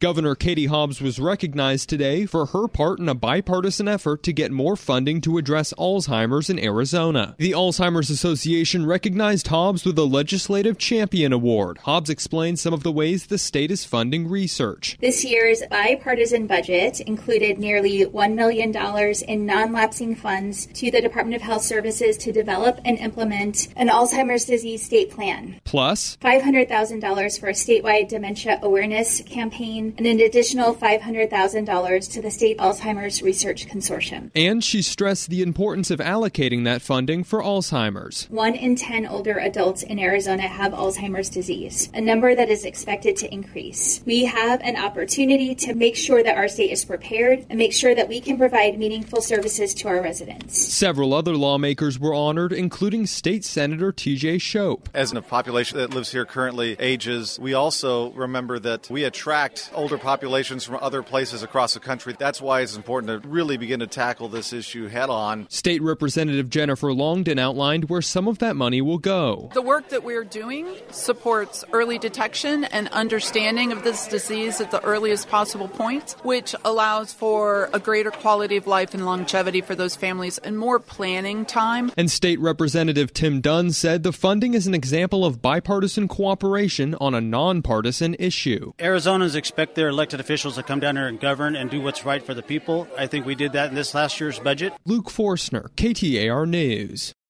Governor Katie Hobbs was recognized today for her part in a bipartisan effort to get more funding to address Alzheimer's in Arizona. The Alzheimer's Association recognized Hobbs with a Legislative Champion Award. Hobbs explained some of the ways the state is funding research. This year's bipartisan budget included nearly $1 million in non lapsing funds to the Department of Health Services to develop and implement an Alzheimer's disease state plan. Plus, $500,000 for a statewide dementia awareness campaign and an additional $500,000 to the State Alzheimer's Research Consortium. And she stressed the importance of allocating that funding for Alzheimer's. One in 10 older adults in Arizona have Alzheimer's disease, a number that is expected to increase. We have an opportunity to make sure that our state is prepared and make sure that we can provide meaningful services to our residents. Several other lawmakers were honored, including State Senator TJ Shope. As a population that lives here currently ages, we also remember that we attract older populations from other places across the country. That's why it's important to really begin to tackle this issue head on. State Representative Jennifer Longdon outlined where some of that money will go. The work that we're doing supports early detection and understanding of this disease at the earliest possible point, which allows for a greater quality of life and longevity for those families and more planning time. And State Representative Tim Dunn said the funding is an example of bipartisan cooperation on a nonpartisan issue. Arizonans expect their elected officials to come down here and govern and do what's right for the people. I think we did that in this last year's budget. Luke Forstner, KTAR News.